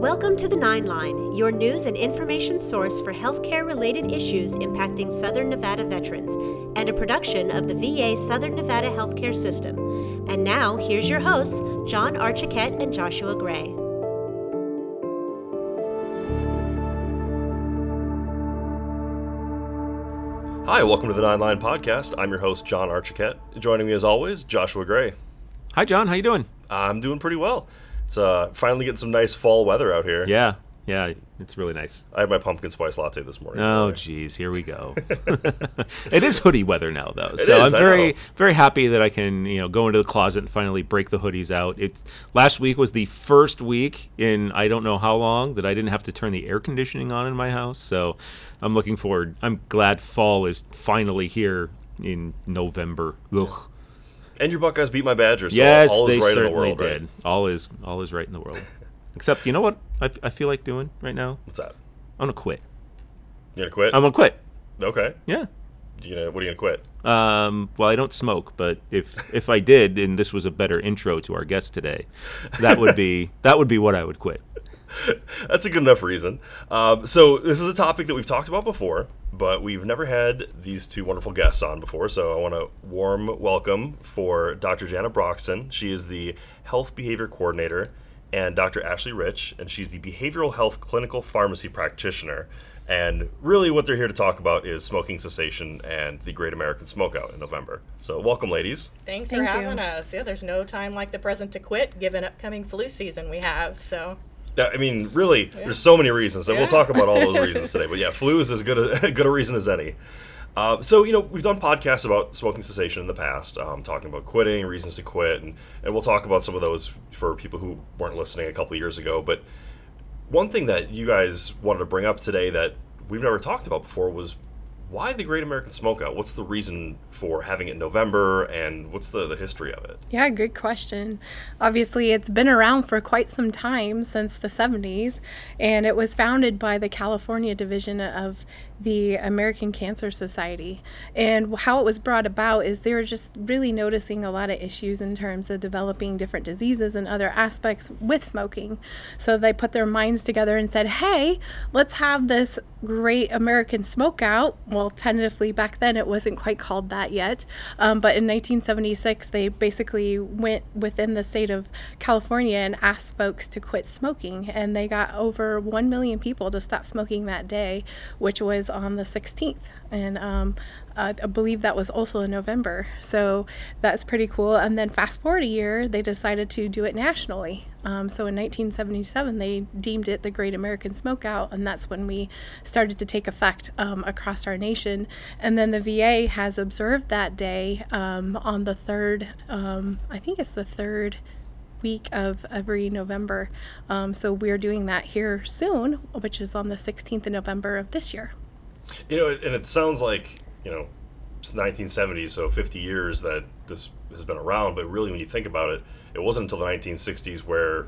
Welcome to the Nine Line, your news and information source for healthcare related issues impacting Southern Nevada veterans, and a production of the VA Southern Nevada Healthcare System. And now, here's your hosts, John Archiquette and Joshua Gray. Hi, welcome to the Nine Line Podcast. I'm your host, John Archiquette. Joining me as always, Joshua Gray. Hi, John. How you doing? I'm doing pretty well. It's uh, finally getting some nice fall weather out here. Yeah, yeah, it's really nice. I had my pumpkin spice latte this morning. Oh, geez, here we go. it is hoodie weather now, though, It so is, I'm very, very happy that I can, you know, go into the closet and finally break the hoodies out. It last week was the first week in I don't know how long that I didn't have to turn the air conditioning on in my house. So I'm looking forward. I'm glad fall is finally here in November. Ugh. And your Buckeyes beat my Badgers, so yes, all is they right in the certainly world, did. right? All is all is right in the world. Except, you know what? I, I feel like doing right now. What's that? I'm gonna quit. You're gonna quit? I'm gonna quit. okay. Yeah. You gonna, what are you gonna quit? Um, well, I don't smoke, but if if I did, and this was a better intro to our guest today, that would be that would be what I would quit. That's a good enough reason. Um, so this is a topic that we've talked about before, but we've never had these two wonderful guests on before. So I want to warm welcome for Dr. Janna Broxson. She is the health behavior coordinator, and Dr. Ashley Reich, and she's the behavioral health clinical pharmacy practitioner. And really, what they're here to talk about is smoking cessation and the Great American Smokeout in November. So, welcome, ladies. Thanks Thank for having you. us. Yeah, there's no time like the present to quit, given upcoming flu season we have. So Yeah, I mean, really, there's so many reasons, and we'll talk about all those reasons today. But yeah, flu is as good a, good a reason as any. Uh, so you know, we've done podcasts about smoking cessation in the past, um, talking about quitting, reasons to quit, and and we'll talk about some of those for people who weren't listening a couple years ago. But one thing that you guys wanted to bring up today that we've never talked about before was why the Great American Smokeout? What's the reason for having it in November, and what's the, the history of it? Yeah, good question. Obviously, it's been around for quite some time since the 70s, and it was founded by the California division of the American Cancer Society. And how it was brought about is they were just really noticing a lot of issues in terms of developing different diseases and other aspects with smoking. So they put their minds together and said, hey, let's have this great American smokeout. Well, tentatively back then it wasn't quite called that yet. Um, but in 1976, they basically went within the state of California and asked folks to quit smoking. And they got over 1 million people to stop smoking that day, which was on the 16th. And um, I believe that was also in November. So that's pretty cool. And then fast forward a year, they decided to do it nationally. Um, so in 1977, they deemed it the Great American Smokeout, and that's when we started to take effect um, across our nation. And then the VA has observed that day um, on the third, um, I think it's the third week of every November. Um, so we're doing that here soon, which is on the 16th of November of this year. You know, and it sounds like you know, it's 1970s, so 50 years that this has been around. But really, when you think about it, it wasn't until the 1960s where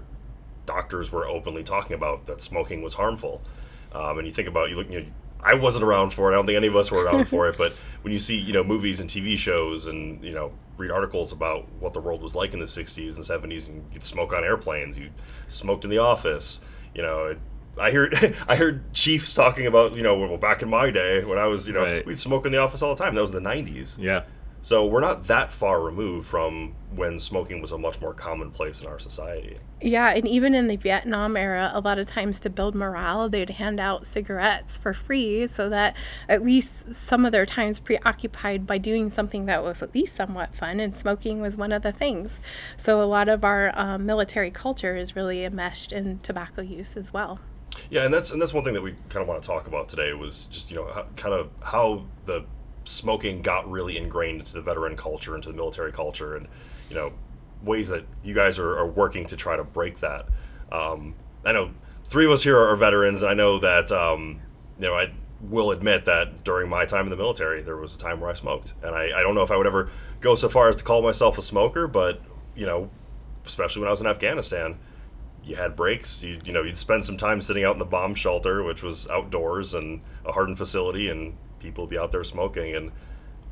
doctors were openly talking about that smoking was harmful. Um, and you think about you look, you know, I wasn't around for it. I don't think any of us were around for it. But when you see you know movies and TV shows and you know read articles about what the world was like in the 60s and 70s, and you'd smoke on airplanes, you smoked in the office, you know. It, I heard I heard chiefs talking about you know well back in my day when I was you know Right. we'd smoke in the office all the time. That was the 90s. Yeah. So we're not that far removed from when smoking was a much more commonplace in our society. Yeah, and even in the Vietnam era, a lot of times to build morale, they'd hand out cigarettes for free so that at least some of their time's preoccupied by doing something that was at least somewhat fun, and smoking was one of the things. So a lot of our um, military culture is really enmeshed in tobacco use as well. Yeah, and that's and that's one thing that we kind of want to talk about today was just you know how, kind of how the smoking got really ingrained into the veteran culture, into the military culture, and you know ways that you guys are, are working to try to break that. Um, I know three of us here are veterans, and I know that um, you know I will admit that during my time in the military, there was a time where I smoked, and I, I don't know if I would ever go so far as to call myself a smoker, but you know, especially when I was in Afghanistan, you had breaks. You you know you'd spend some time sitting out in the bomb shelter, which was outdoors and a hardened facility, and people would be out there smoking. And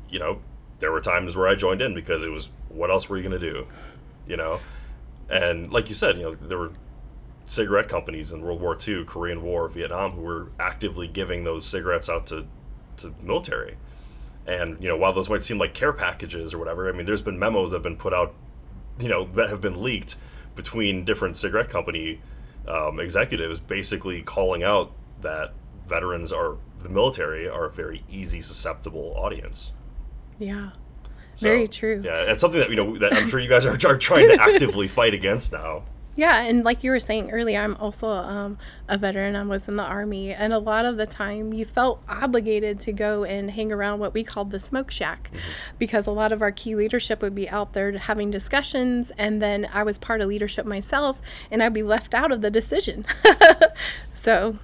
you know there were times where I joined in because it was what else were you going to do, you know? And like you said, you know there were cigarette companies in World War II, Korean War, Vietnam, who were actively giving those cigarettes out to to military. And you know, while those might seem like care packages or whatever, I mean, there's been memos that have been put out, you know, that have been leaked between different cigarette company um, executives, basically calling out that veterans are the military are a very easy susceptible audience. Yeah. So, Very true. Yeah, it's something that you know that I'm sure you guys are, are trying to actively fight against now. Yeah, and like you were saying earlier, I'm also um, a veteran. I was in the army, and a lot of the time, you felt obligated to go and hang around what we called the smoke shack, because a lot of our key leadership would be out there having discussions, and then I was part of leadership myself, and I'd be left out of the decision. so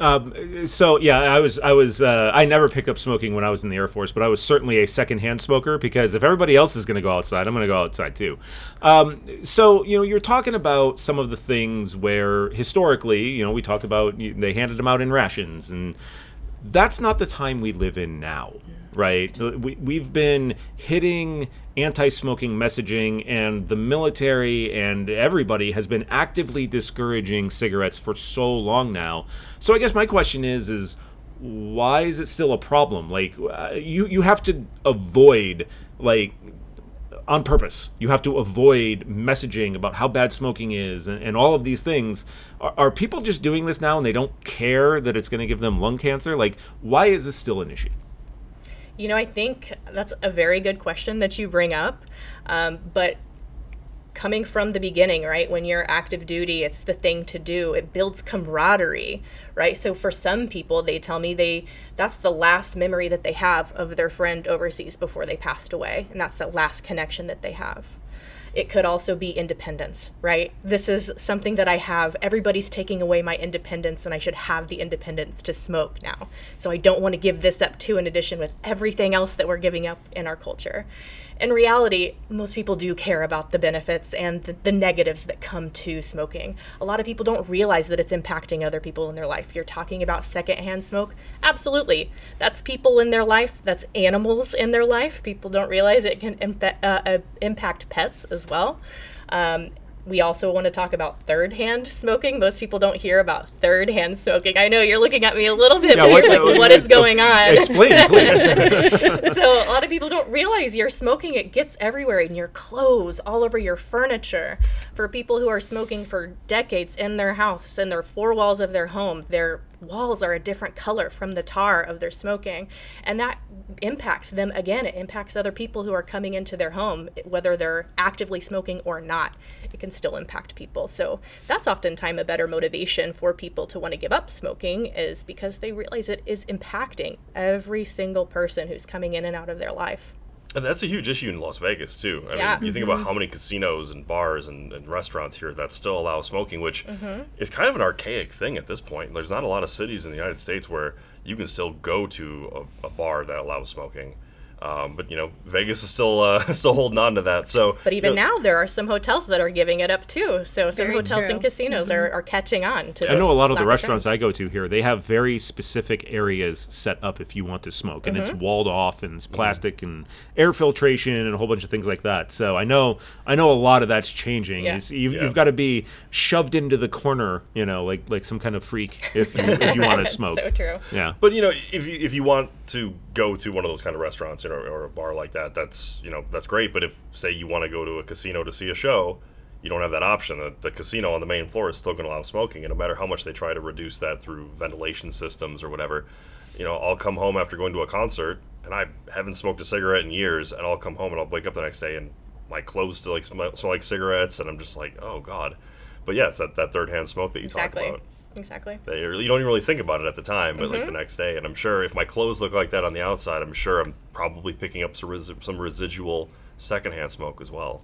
Um, so yeah, I was I was uh, I never picked up smoking when I was in the Air Force, but I was certainly a secondhand smoker because if everybody else is going to go outside, I'm going to go outside too. Um, so you know, you're talking about some of the things where historically, you know, we talked about they handed them out in rations, and that's not the time we live in now. Right, we, we've been hitting anti-smoking messaging, and the military and everybody has been actively discouraging cigarettes for so long now. So I guess my question is: is why is it still a problem? Like uh, you you have to avoid like on purpose. You have to avoid messaging about how bad smoking is and, and all of these things. Are, are people just doing this now and they don't care that it's going to give them lung cancer? Like, why is this still an issue? You know, I think that's a very good question that you bring up. Um, but coming from the beginning, right, when you're active duty, it's the thing to do. It builds camaraderie, right? So for some people, they tell me they that's the last memory that they have of their friend overseas before they passed away, and that's the last connection that they have. It could also be independence, right? This is something that I have. Everybody's taking away my independence, and I should have the independence to smoke now. So I don't want to give this up too, in addition with everything else that we're giving up in our culture. In reality, most people do care about the benefits and the, the negatives that come to smoking. A lot of people don't realize that it's impacting other people in their life. You're talking about secondhand smoke? Absolutely. That's people in their life, that's animals in their life. People don't realize it can uh, uh, impact pets as well. Um, we also want to talk about third hand smoking. Most people don't hear about third hand smoking. I know you're looking at me a little bit, Yeah, what- like, what is going on? Explain, please. so a lot of people don't realize you're smoking it gets everywhere in your clothes all over your furniture for people who are smoking for decades in their house in their four walls of their home their walls are a different color from the tar of their smoking and that impacts them again. It impacts other people who are coming into their home whether they're actively smoking or not. It can still impact people. So that's oftentimes a better motivation for people to want to give up smoking is because they realize it is impacting every single person who's coming in and out of their life And that's a huge issue in Las Vegas too. I Yeah. mean, you think about how many casinos and bars and, and restaurants here that still allow smoking, which Mm-hmm. is kind of an archaic thing at this point. There's not a lot of cities in the United States where you can still go to a, a bar that allows smoking. Um, but you know, Vegas is still uh, still holding on to that. So, But even you know, now, there are some hotels that are giving it up too. So some hotels true. and casinos are, are catching on to. I know a lot of the restaurants trend. I go to here, they have very specific areas set up if you want to smoke, and it's walled off, and it's plastic and air filtration and a whole bunch of things like that. So I know, I know a lot of that's changing. Yeah. It's, you've, Yeah. you've got to be shoved into the corner, you know, like like some kind of freak if you, if you want to smoke. So true. Yeah. But you know, if you if you want to go to one of those kind of restaurants know, or a bar like that, that's you know that's great. But if say you want to go to a casino to see a show, you don't have that option. The, the casino on the main floor is still going to allow smoking, and no matter how much they try to reduce that through ventilation systems or whatever, you know, I'll come home after going to a concert and I haven't smoked a cigarette in years, and I'll come home and I'll wake up the next day and my clothes still like smell, smell like cigarettes, and I'm just like, oh god. But yeah, it's that, that third hand smoke that you Exactly. talk about Exactly. that you you don't even really think about it at the time, but Mm-hmm. like the next day. And I'm sure if my clothes look like that on the outside, I'm sure I'm probably picking up some, res- some residual secondhand smoke as well.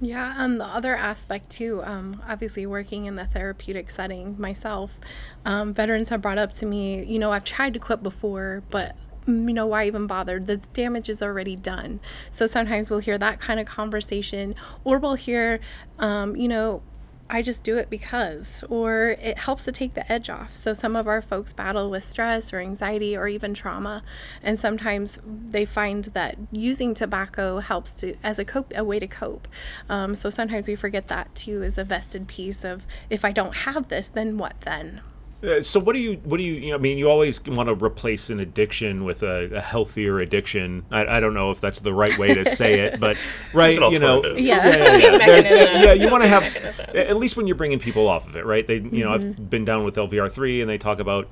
Yeah, and the other aspect too, um, obviously working in the therapeutic setting myself, um, veterans have brought up to me, you know, I've tried to quit before, but mm, you know, why even bother? The damage is already done. So sometimes we'll hear that kind of conversation, or we'll hear, um, you know, I just do it because, or it helps to take the edge off. So, some of our folks battle with stress or anxiety or even trauma, and sometimes they find that using tobacco helps to as a cope a way to cope. Um, so sometimes we forget that too as a vested piece of if I don't have this, then what then? Uh, so what do you what do you, you know, I mean you always want to replace an addiction with a, a healthier addiction. I, I, don't know if that's the right way to say it, but right, you know, yeah, yeah, yeah, yeah. yeah you want to have at least when you're bringing people off of it, right? They, you know, mm-hmm. I've been down with LVR three and they talk about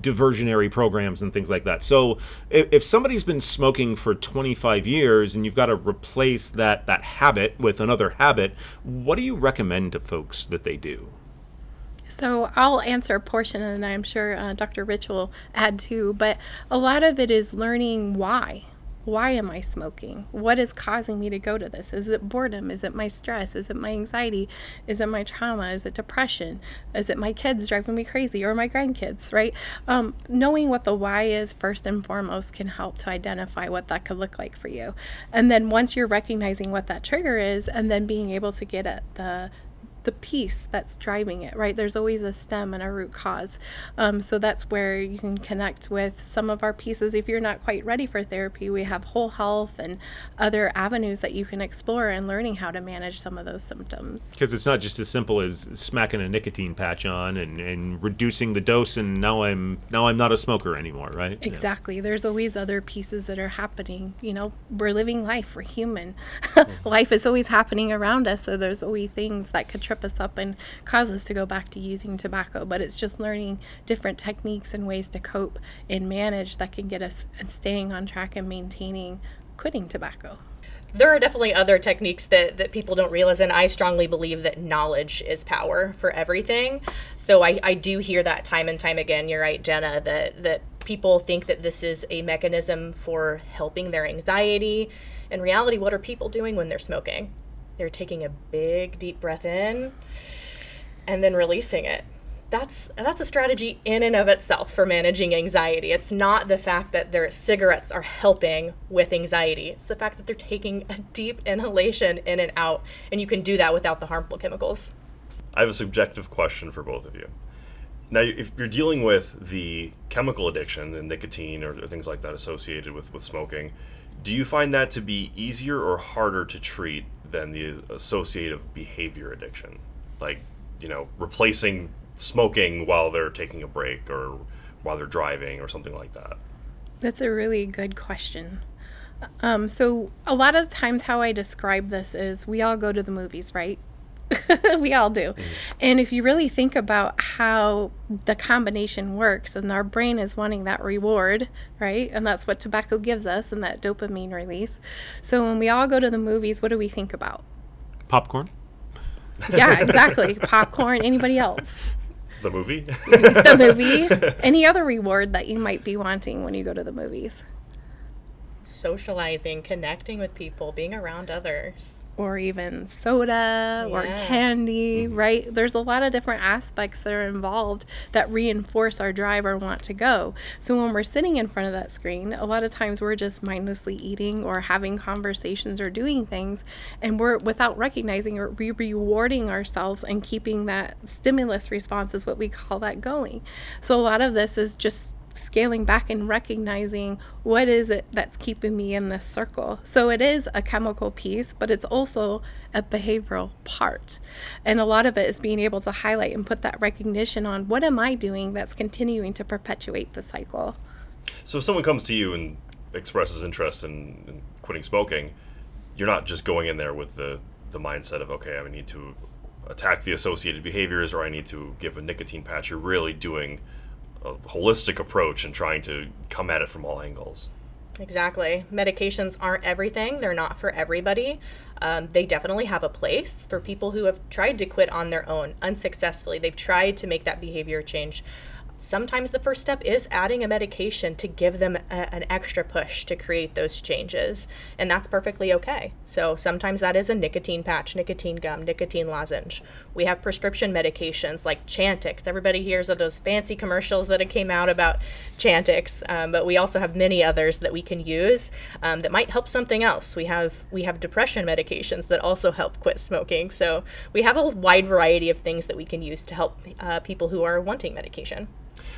diversionary programs and things like that. So if, if somebody's been smoking for 25 years and you've got to replace that that habit with another habit, what do you recommend to folks that they do? So I'll answer a portion, and I'm sure uh, Dr. Reich will add too. But a lot of it is learning why. Why am I smoking? What is causing me to go to this? Is it boredom? Is it my stress? Is it my anxiety? Is it my trauma? Is it depression? Is it my kids driving me crazy or my grandkids, right? Um, knowing what the why is first and foremost can help to identify what that could look like for you. And then once you're recognizing what that trigger is, and then being able to get at the the piece that's driving it, right? There's always a stem and a root cause. Um, so that's where you can connect with some of our pieces. If you're not quite ready for therapy, we have whole health and other avenues that you can explore and learning how to manage some of those symptoms. Because it's not just as simple as smacking a nicotine patch on and, and reducing the dose and now I'm now I'm not a smoker anymore, right? Exactly. Yeah. There's always other pieces that are happening. You know, we're living life, we're human. Mm-hmm. life is always happening around us, so there's always things that could trip us up and cause us to go back to using tobacco. But it's just learning different techniques and ways to cope and manage that can get us staying on track and maintaining quitting tobacco. There are definitely other techniques that, that people don't realize and i strongly believe that knowledge is power for everything. So I, I do hear that time and time again. You're right jenna that, that people think that this is a mechanism for helping their anxiety. In reality what are people doing when they're smoking they're taking a big deep breath in and then releasing it. That's that's a strategy in and of itself for managing anxiety. It's not the fact that their cigarettes are helping with anxiety. It's the fact that they're taking a deep inhalation in and out and you can do that without the harmful chemicals. I have a subjective question for both of you. Now, if you're dealing with the chemical addiction and nicotine or, or, things like that associated with, with smoking, do you find that to be easier or harder to treat than the associative behavior addiction, like you know replacing smoking while they're taking a break or while they're driving or something like that. That's a really good question. Um, so a lot of times how I describe this is we all go to the movies, right? we all do. And if you really think about how the combination works, and our brain is wanting that reward, right? And that's what tobacco gives us and that dopamine release. So when we all go to the movies, what do we think about? Popcorn? Yeah, exactly. Popcorn. Anybody else? The movie? the movie. Any other reward that you might be wanting when you go to the movies? Socializing, connecting with people, being around others or even soda yeah. or candy, mm-hmm. right? There's a lot of different aspects that are involved that reinforce our drive or want to go. So when we're sitting in front of that screen, a lot of times we're just mindlessly eating or having conversations or doing things, and we're without recognizing or re rewarding ourselves and keeping that stimulus response is what we call that going. So a lot of this is just scaling back and recognizing what is it that's keeping me in this circle. So it is a chemical piece, but it's also a behavioral part. And a lot of it is being able to highlight and put that recognition on what am I doing that's continuing to perpetuate the cycle. So if someone comes to you and expresses interest in, in quitting smoking, you're not just going in there with the, the mindset of, okay, I need to attack the associated behaviors or I need to give a nicotine patch. You're really doing a holistic approach and trying to come at it from all angles. Exactly. Medications aren't everything, they're not for everybody. Um, they definitely have a place for people who have tried to quit on their own unsuccessfully. They've tried to make that behavior change sometimes the first step is adding a medication to give them a, an extra push to create those changes. And that's perfectly okay. So sometimes that is a nicotine patch, nicotine gum, nicotine lozenge. We have prescription medications like Chantix. Everybody hears of those fancy commercials that came out about Chantix, um, but we also have many others that we can use um, that might help something else. We have we have depression medications that also help quit smoking. So we have a wide variety of things that we can use to help uh, people who are wanting medication.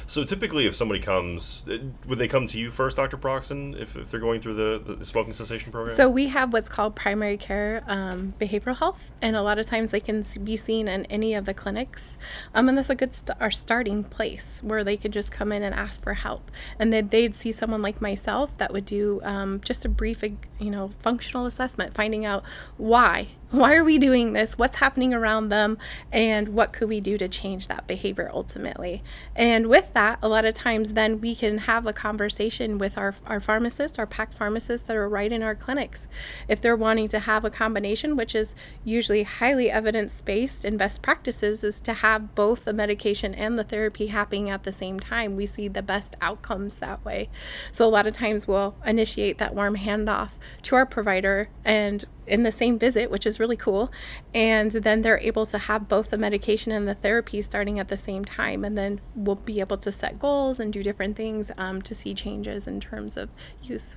So typically, if somebody comes, uh, would they come to you first, Dr. Broxson, if, if they're going through the, the smoking cessation program? So we have what's called primary care um, behavioral health, and a lot of times they can be seen in any of the clinics, um, and that's a good st- our starting place where they could just come in and ask for help, and then they'd see someone like myself that would do um, just a brief, you know, functional assessment, finding out why why are we doing this? What's happening around them? And what could we do to change that behavior ultimately? And with that, a lot of times then we can have a conversation with our, our pharmacists, our PACT pharmacists that are right in our clinics. If they're wanting to have a combination, which is usually highly evidence based and best practices, is to have both the medication and the therapy happening at the same time. We see the best outcomes that way. So a lot of times we'll initiate that warm handoff to our provider and in the same visit, which is really cool. And then they're able to have both the medication and the therapy starting at the same time. And then we'll be able to set goals and do different things um, to see changes in terms of use.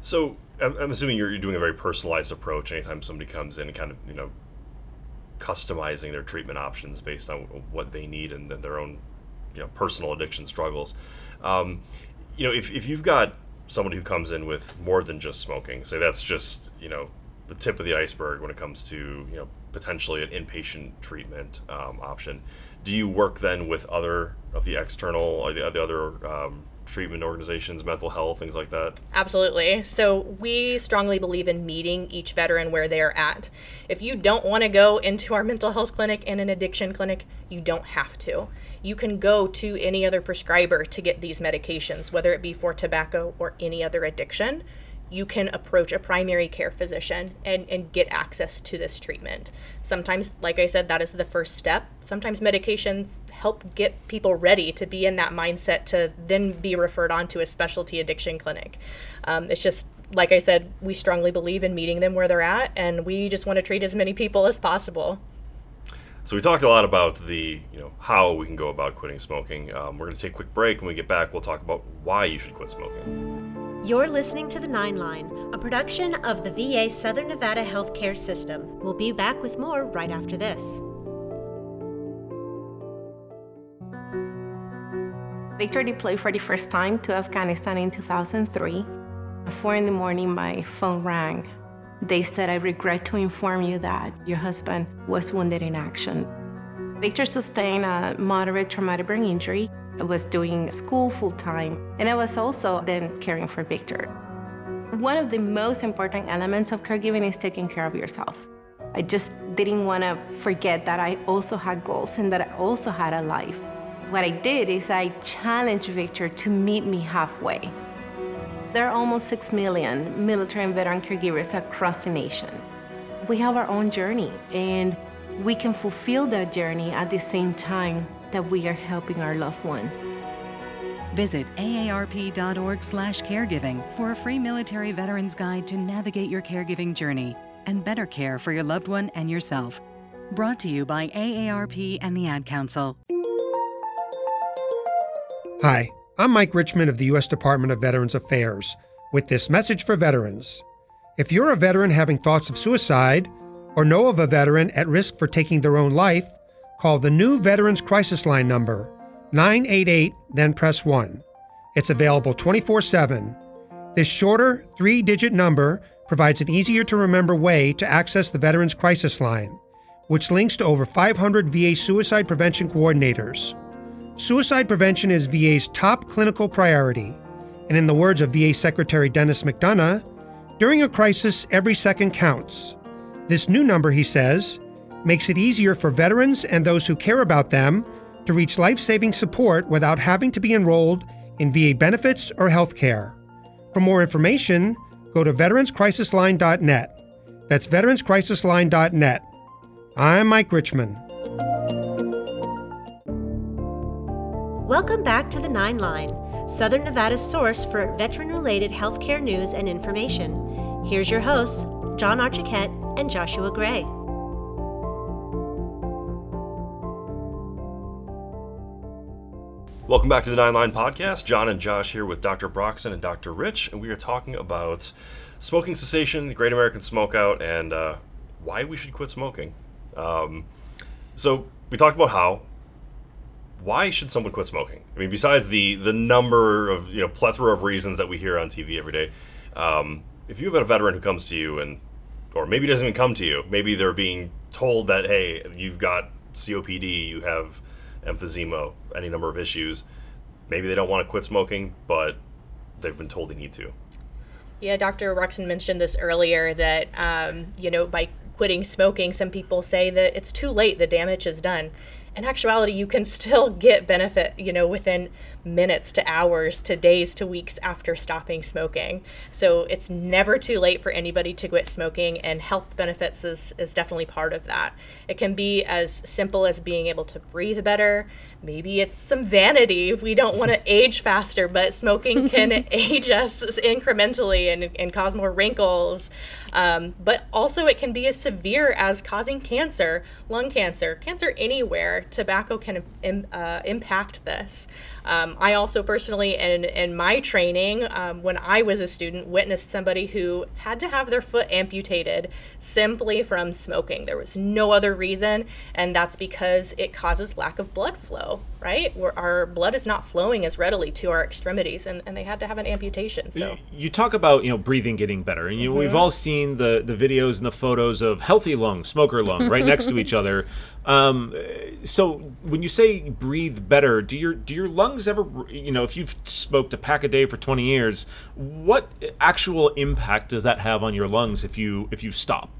So I'm assuming you're, doing a very personalized approach anytime somebody comes in and kind of, you know, customizing their treatment options based on what they need and, their own, you know, personal addiction struggles. Um, you know, if, if you've got somebody who comes in with more than just smoking, say that's just, you know, the tip of the iceberg when it comes to you know potentially an inpatient treatment um, option. Do you work then with other of the external or the, the other um, treatment organizations, mental health, things like that? Absolutely. So we strongly believe in meeting each veteran where they are at. If you don't want to go into our mental health clinic and an addiction clinic, you don't have to. You can go to any other prescriber to get these medications, whether it be for tobacco or any other addiction you can approach a primary care physician and, and get access to this treatment. Sometimes, like I said, that is the first step. Sometimes medications help get people ready to be in that mindset to then be referred on to a specialty addiction clinic. Um, it's just, like I said, we strongly believe in meeting them where they're at, and we just want to treat as many people as possible. So we talked a lot about the, you know, how we can go about quitting smoking. Um, we're going to take a quick break. When we get back, we'll talk about why you should quit smoking. You're listening to The Nine Line, a production of the VA Southern Nevada Healthcare System. We'll be back with more right after this. Victor deployed for the first time to Afghanistan in 2003. At 4 in the morning, my phone rang. They said, I regret to inform you that your husband was wounded in action. Victor sustained a moderate traumatic brain injury I was doing school full time, and I was also then caring for Victor. One of the most important elements of caregiving is taking care of yourself. I just didn't want to forget that I also had goals and that I also had a life. What I did is I challenged Victor to meet me halfway. There are almost 6 million military and veteran caregivers across the nation. We have our own journey, and we can fulfill that journey at the same time that we are helping our loved one. Visit aarp.org/caregiving for a free military veterans guide to navigate your caregiving journey and better care for your loved one and yourself. Brought to you by AARP and the Ad Council. Hi, I'm Mike Richmond of the U.S. Department of Veterans Affairs with this message for veterans. If you're a veteran having thoughts of suicide or know of a veteran at risk for taking their own life, Call the new Veterans Crisis Line number 988, then press 1. It's available 24 7. This shorter, three digit number provides an easier to remember way to access the Veterans Crisis Line, which links to over 500 VA suicide prevention coordinators. Suicide prevention is VA's top clinical priority, and in the words of VA Secretary Dennis McDonough, during a crisis, every second counts. This new number, he says, makes it easier for veterans and those who care about them to reach life saving support without having to be enrolled in VA benefits or health care. For more information, go to veteranscrisisline.net. That's veteranscrisisline.net. I'm Mike Richmond. Welcome back to the Nine Line, Southern Nevada's source for veteran related healthcare news and information. Here's your hosts, John Archiquette and Joshua Gray. Welcome back to the Nine Line Podcast. John and Josh here with Dr. Broxson and Dr. Reich, and we are talking about smoking cessation, the Great American Smokeout, and uh, why we should quit smoking. Um, so we talked about how. Why should someone quit smoking? I mean, besides the the number of you know plethora of reasons that we hear on TV every day, um, if you have a veteran who comes to you and, or maybe doesn't even come to you, maybe they're being told that hey, you've got COPD, you have emphysema, any number of issues. Maybe they don't want to quit smoking, but they've been told they need to. Yeah, Dr. Broxson mentioned this earlier that, um, you know, by quitting smoking, some people say that it's too late, the damage is done. In actuality, you can still get benefit, you know, within minutes to hours to days to weeks after stopping smoking. So it's never too late for anybody to quit smoking, and health benefits is, is definitely part of that. It can be as simple as being able to breathe better. Maybe it's some vanity if we don't want to age faster, but smoking can age us incrementally and, and cause more wrinkles. Um, but also, it can be as severe as causing cancer, lung cancer, cancer anywhere. Tobacco can uh, impact this. Um, I also personally, in, in my training, um, when I was a student, witnessed somebody who had to have their foot amputated simply from smoking. There was no other reason, and that's because it causes lack of blood flow, right? Where our blood is not flowing as readily to our extremities, and, and they had to have an amputation. So you talk about you know breathing getting better, and you mm-hmm. we've all seen the the videos and the photos of healthy lung, smoker lung, right next to each other. Um, so when you say breathe better, do your do your lungs ever, you know, if you've smoked a pack a day for 20 years, what actual impact does that have on your lungs if you if you stop?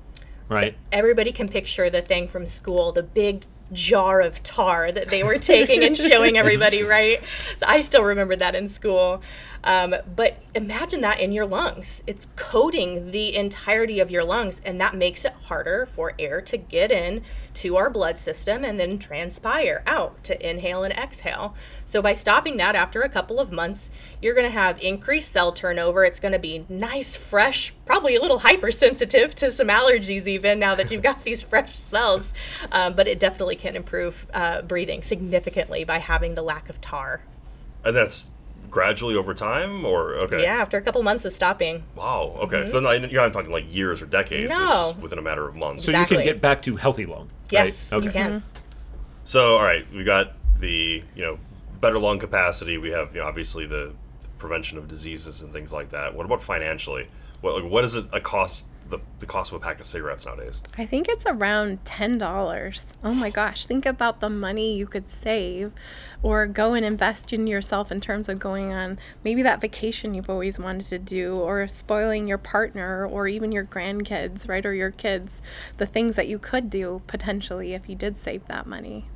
Right. So everybody can picture the thing from school, the big jar of tar that they were taking and showing everybody, right? So I still remember that in school. Um, but imagine that in your lungs. It's coating the entirety of your lungs, and that makes it harder for air to get in to our blood system and then transpire out to inhale and exhale. So, by stopping that after a couple of months, you're going to have increased cell turnover. It's going to be nice, fresh, probably a little hypersensitive to some allergies, even now that you've got these fresh cells. Um, but it definitely can improve uh, breathing significantly by having the lack of tar. And that's gradually over time, or okay? Yeah, after a couple months of stopping. Wow. Okay, mm-hmm. so not, you're not talking like years or decades. No, within a matter of months. So exactly. you can get back to healthy lung. Yes, right? okay. you can. Mm-hmm. So all right, we got the you know better lung capacity. We have you know obviously the prevention of diseases and things like that. What about financially? What like, what is it a cost the, the cost of a pack of cigarettes nowadays? I think it's around $10. Oh my gosh, think about the money you could save or go and invest in yourself in terms of going on maybe that vacation you've always wanted to do or spoiling your partner or even your grandkids, right? Or your kids. The things that you could do potentially if you did save that money.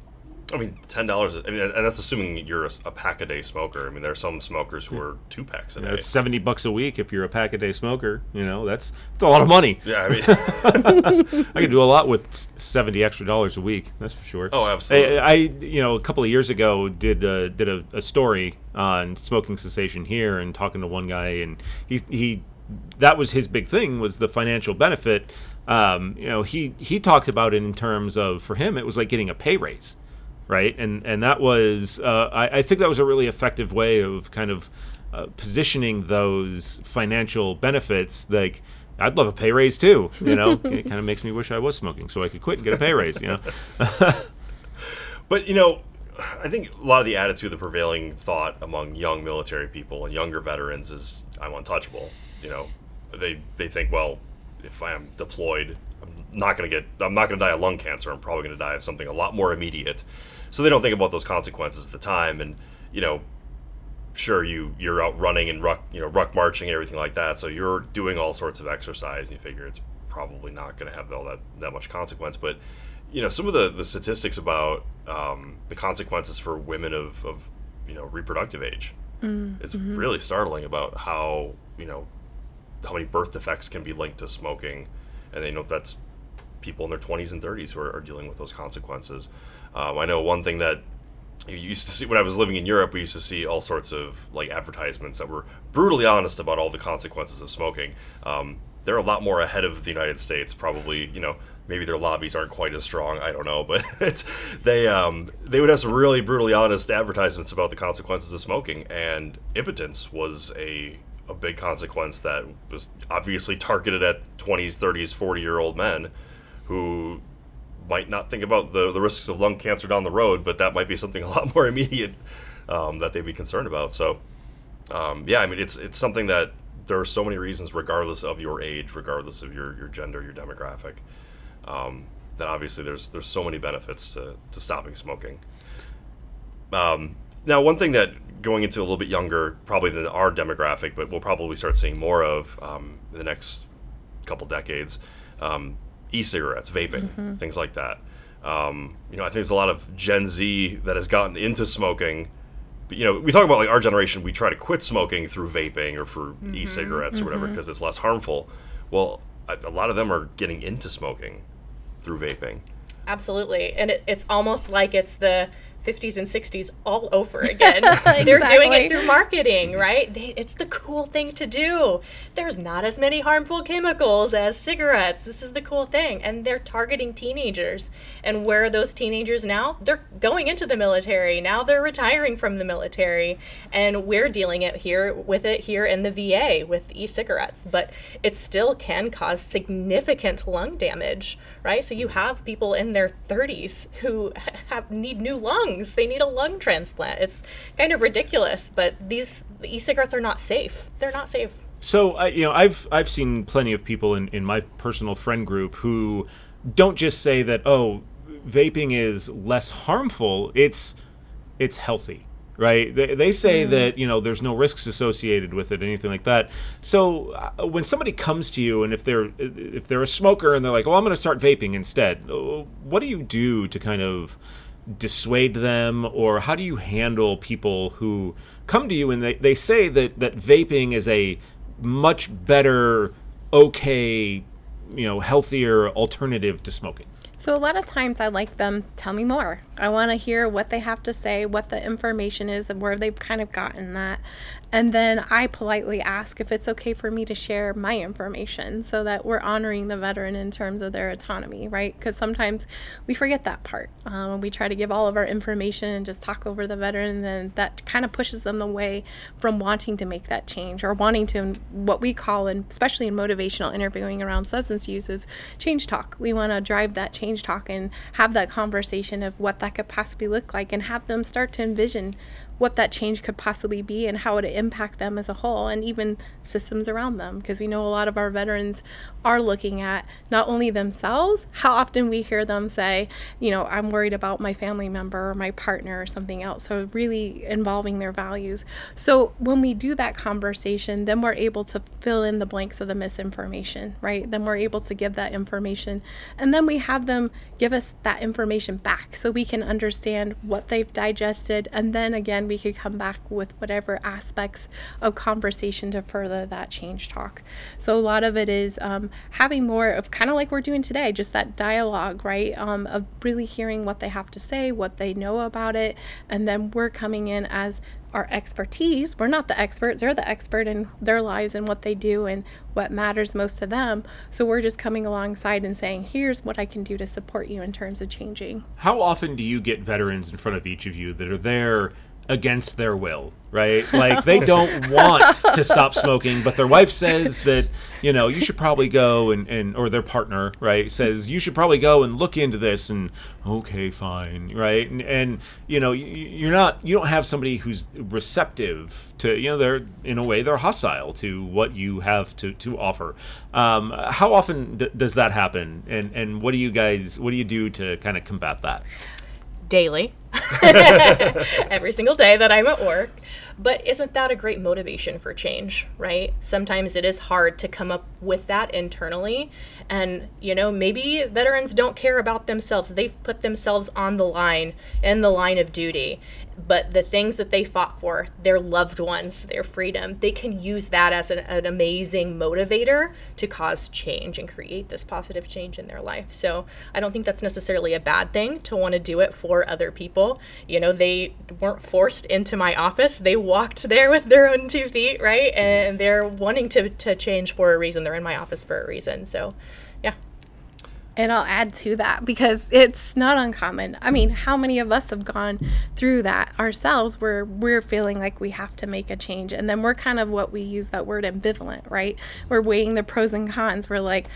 I mean, ten dollars. I mean, and that's assuming you're a, a, pack a day smoker. I mean, there are some smokers who are two packs a day. it's seventy bucks a week if you're a pack a day smoker. You know, that's that's a lot of money. Yeah, I mean, I can do a lot with seventy extra dollars a week. That's for sure. Oh, absolutely. I, I you know, a couple of years ago did uh, did a, a story on smoking cessation here, and talking to one guy, and he he that was his big thing was the financial benefit. Um, you know, he he talked about it in terms of for him it was like getting a pay raise right? And and that was uh, I, I, think that was a really effective way of kind of uh, positioning those financial benefits. Like I'd love a pay raise too. You know, it kind of makes me wish I was smoking so I could quit and get a pay raise. You know, but you know. I think a lot of the attitude, the prevailing thought among young military people and younger veterans is, "I'm untouchable." You know, they they think, well, if I am deployed, I'm not going to get, I'm not going to die of lung cancer. I'm probably going to die of something a lot more immediate so they don't think about those consequences at the time and you know sure you you're out running and ruck you know ruck marching and everything like that so you're doing all sorts of exercise and you figure it's probably not going to have all that that much consequence but you know some of the the statistics about um, the consequences for women of, of you know reproductive age mm-hmm. it's really startling about how you know how many birth defects can be linked to smoking and they know that's people in their 20s and 30s who are, are dealing with those consequences um, I know one thing that you used to see when I was living in Europe, we used to see all sorts of like advertisements that were brutally honest about all the consequences of smoking. Um, they're a lot more ahead of the United States. Probably, you know, maybe their lobbies aren't quite as strong. I don't know, but they um, they would have some really brutally honest advertisements about the consequences of smoking, and impotence was a a big consequence that was obviously targeted at 20s, 30s, 40 year old men who might not think about the, the risks of lung cancer down the road, but that might be something a lot more immediate um, that they'd be concerned about. So, um, yeah, I mean, it's it's something that there are so many reasons, regardless of your age, regardless of your, your gender, your demographic, um, that obviously there's there's so many benefits to, to stopping smoking. Um, now, one thing that going into a little bit younger, probably than our demographic, but we'll probably start seeing more of um, in the next couple decades, um, e-cigarettes, vaping, mm-hmm. things like that. Um, you know, I think there's a lot of Gen Z that has gotten into smoking. But, you know, we talk about like our generation, we try to quit smoking through vaping or for mm-hmm. e-cigarettes mm-hmm. or whatever because it's less harmful. Well, a lot of them are getting into smoking through vaping. Absolutely, and it, it's almost like it's the 50s and 60s all over again. exactly. They're doing it through marketing, right? They, it's the cool thing to do. There's not as many harmful chemicals as cigarettes. This is the cool thing. And they're targeting teenagers. And where are those teenagers now? They're going into the military. Now they're retiring from the military. And we're dealing it here with it here in the VA with e-cigarettes. But it still can cause significant lung damage, right? So you have people in their 30s who have need new lungs lungs. They need a lung transplant. It's kind of ridiculous, but these e-cigarettes are not safe. They're not safe. So, uh, you know, I've I've seen plenty of people in, in my personal friend group who don't just say that oh, vaping is less harmful. It's it's healthy right? They, they say mm. that you know there's no risks associated with it, anything like that. So uh, when somebody comes to you and if they're if they're a smoker and they're like, "Oh, I'm going to start vaping instead," uh, what do you do to kind of dissuade them or how do you handle people who come to you and they, they say that, that vaping is a much better okay you know healthier alternative to smoking so a lot of times I like them tell me more. I want to hear what they have to say, what the information is, and where they've kind of gotten that. And then I politely ask if it's okay for me to share my information so that we're honoring the veteran in terms of their autonomy, right? Because sometimes we forget that part. Um, we try to give all of our information and just talk over the veteran, and then that kind of pushes them away from wanting to make that change or wanting to, what we call, and especially in motivational interviewing around substance use, is change talk. We want to drive that change change talk and have that conversation of what that could possibly look like and have them start to envision what that change could possibly be and how it would impact them as a whole and even systems around them. Because we know a lot of our veterans are looking at not only themselves how often we hear them say you know i'm worried about my family member or my partner or something else. So really involving their values. So when we do that conversation then we're able to fill in the blanks of the misinformation right? Then we're able to give that information and then we have them give us that information back so we can understand what they've digested and then again we could come back with whatever aspects of conversation to further that change talk. So a lot of it is um, having more of kind of like we're doing today, just that dialogue, right? Um, of really hearing what they have to say, what they know about it, and then we're coming in as our expertise. We're not the experts, they're the expert in their lives and what they do and what matters most to them. So we're just coming alongside and saying, here's what I can do to support you in terms of changing. How often do you get veterans in front of each of you that are there against their will, right? Like they don't want to stop smoking, but their wife says that, you know, you should probably go and, and or their partner, right, says you should probably go and look into this and okay, fine, right? And, and you know, you're not you don't have somebody who's receptive to, you know, they're in a way they're hostile to what you have to to offer. Um, how often d- does that happen? And and what do you guys what do you do to kind of combat that? daily, every single day that I'm at work. But isn't that a great motivation for change, right? Sometimes it is hard to come up with that internally. And, you know, maybe veterans don't care about themselves. They've put themselves on the line, in the line of duty. but the things that they fought for, their loved ones, their freedom, they can use that as an, an amazing motivator to cause change and create this positive change in their life. So I don't think that's necessarily a bad thing to want to do it for other people. You know, they weren't forced into my office, they walked there with their own two feet, right? Mm-hmm. And they're wanting to, to change for a reason. They're in my office for a reason. So, yeah. And I'll add to that because it's not uncommon. I mean, how many of us have gone through that ourselves where we're feeling like we have to make a change? And then we're kind of what we use that word ambivalent, right? We're weighing the pros and cons. We're like,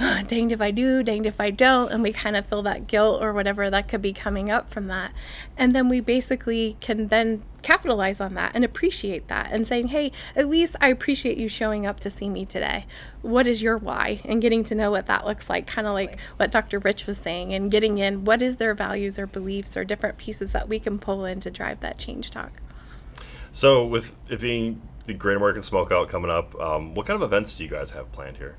oh, danged if I do, danged if I don't. And we kind of feel that guilt or whatever that could be coming up from that. And then we basically can then capitalize on that and appreciate that and saying, hey, at least I appreciate you showing up to see me today. What is your why? And getting to know what that looks like, kind of like what Dr. Reich was saying, and getting in what is their values or beliefs or different pieces that we can pull in to drive that change talk. So, with it being the Great American Smokeout coming up, um, what kind of events do you guys have planned here?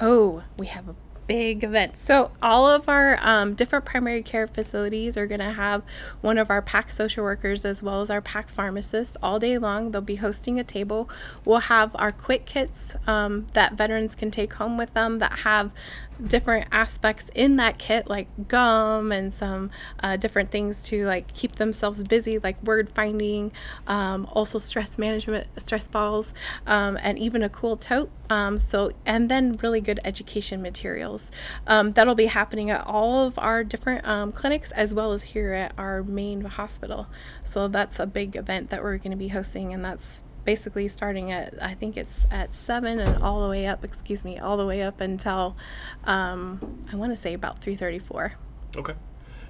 Oh, we have a big event. So, all of our um, different primary care facilities are going to have one of our PACT social workers as well as our PACT pharmacists all day long. They'll be hosting a table. We'll have our quit kits um, that veterans can take home with them that have different aspects in that kit like gum and some uh, different things to like keep themselves busy like word finding um, also stress management stress balls um, and even a cool tote um, so and then really good education materials. Um, that'll be happening at all of our different um, clinics as well as here at our main hospital. So that's a big event that we're going to be hosting and that's basically starting at I think it's at seven and all the way up. Excuse me, all the way up until um, I want to say about three thirty four. Okay.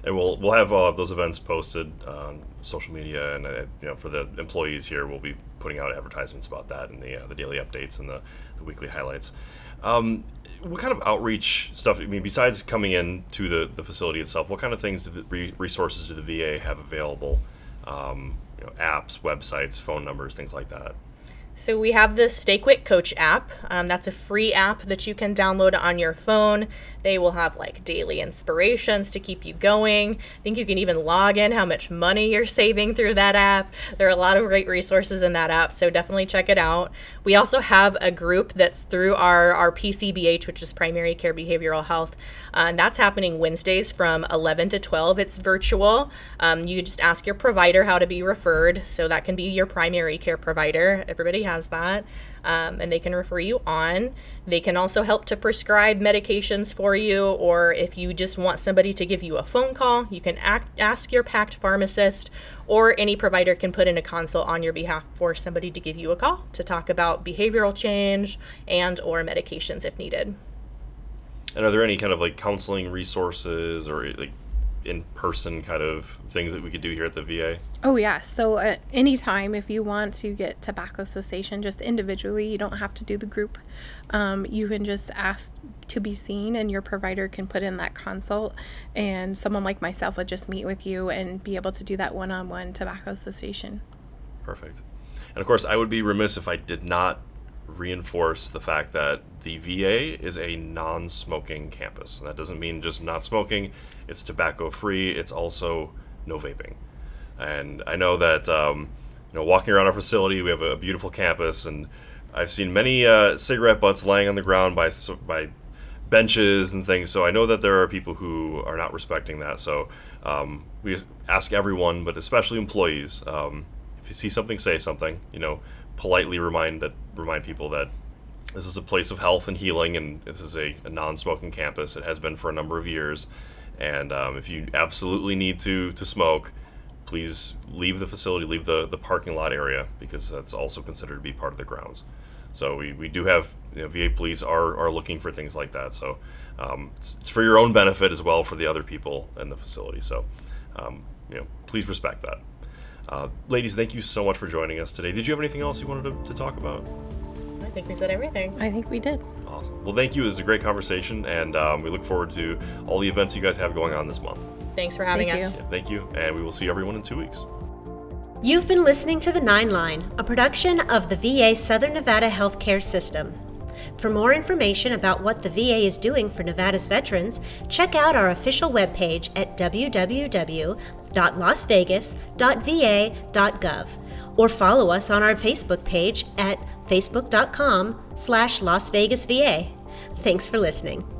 And we'll we'll have uh, those events posted on social media, and uh, you know for the employees here, we'll be putting out advertisements about that and the uh, the daily updates and the, the weekly highlights. Um, what kind of outreach stuff? I mean, besides coming in to the, the facility itself, what kind of things do the re- resources do the VA have available? Um, you know, apps, websites, phone numbers, things like that. So we have the Stay Quit Coach app. Um, that's a free app that you can download on your phone. They will have like daily inspirations to keep you going. I think you can even log in how much money you're saving through that app. There are a lot of great resources in that app, so definitely check it out. We also have a group that's through our, our PCBH, which is Primary Care Behavioral Health. Uh, and that's happening Wednesdays from 11 to 12. It's virtual. Um, you just ask your provider how to be referred. So that can be your primary care provider. Everybody has that. Um, and they can refer you on. They can also help to prescribe medications for you, or if you just want somebody to give you a phone call, you can act, ask your PACT pharmacist, or any provider can put in a consult on your behalf for somebody to give you a call to talk about behavioral change and or medications if needed. And are there any kind of like counseling resources or like in person kind of things that we could do here at the VA? Oh, yeah. So, at any time, if you want to get tobacco cessation just individually, you don't have to do the group. Um, you can just ask to be seen, and your provider can put in that consult. And someone like myself would just meet with you and be able to do that one on one tobacco cessation. Perfect. And of course, I would be remiss if I did not reinforce the fact that the VA is a non smoking campus. And that doesn't mean just not smoking, it's tobacco free, it's also no vaping. And I know that, um, you know, walking around our facility, we have a beautiful campus, and I've seen many uh, cigarette butts laying on the ground by, by benches and things. So I know that there are people who are not respecting that. So um, we ask everyone, but especially employees, um, if you see something, say something. You know, politely remind that remind people that this is a place of health and healing, and this is a, a non-smoking campus. It has been for a number of years, and um, if you absolutely need to to smoke, please leave the facility, leave the the parking lot area because that's also considered to be part of the grounds. So we, we do have you know, VA police are, are looking for things like that. So um, it's, it's, for your own benefit as well for the other people in the facility. So um, you know please respect that. Uh, ladies, thank you so much for joining us today. Did you have anything else you wanted to, to talk about? I think we said everything. I think we did. Awesome. Well, thank you. It was a great conversation, and um, we look forward to all the events you guys have going on this month. Thanks for having thank us. You. Yeah, thank you, and we will see everyone in two weeks. You've been listening to The Nine Line, a production of the VA Southern Nevada Healthcare System. For more information about what the VA is doing for Nevada's veterans, check out our official webpage at www.lasvegas.va.gov or follow us on our Facebook page at facebook.com slash Las Vegas VA. Thanks for listening.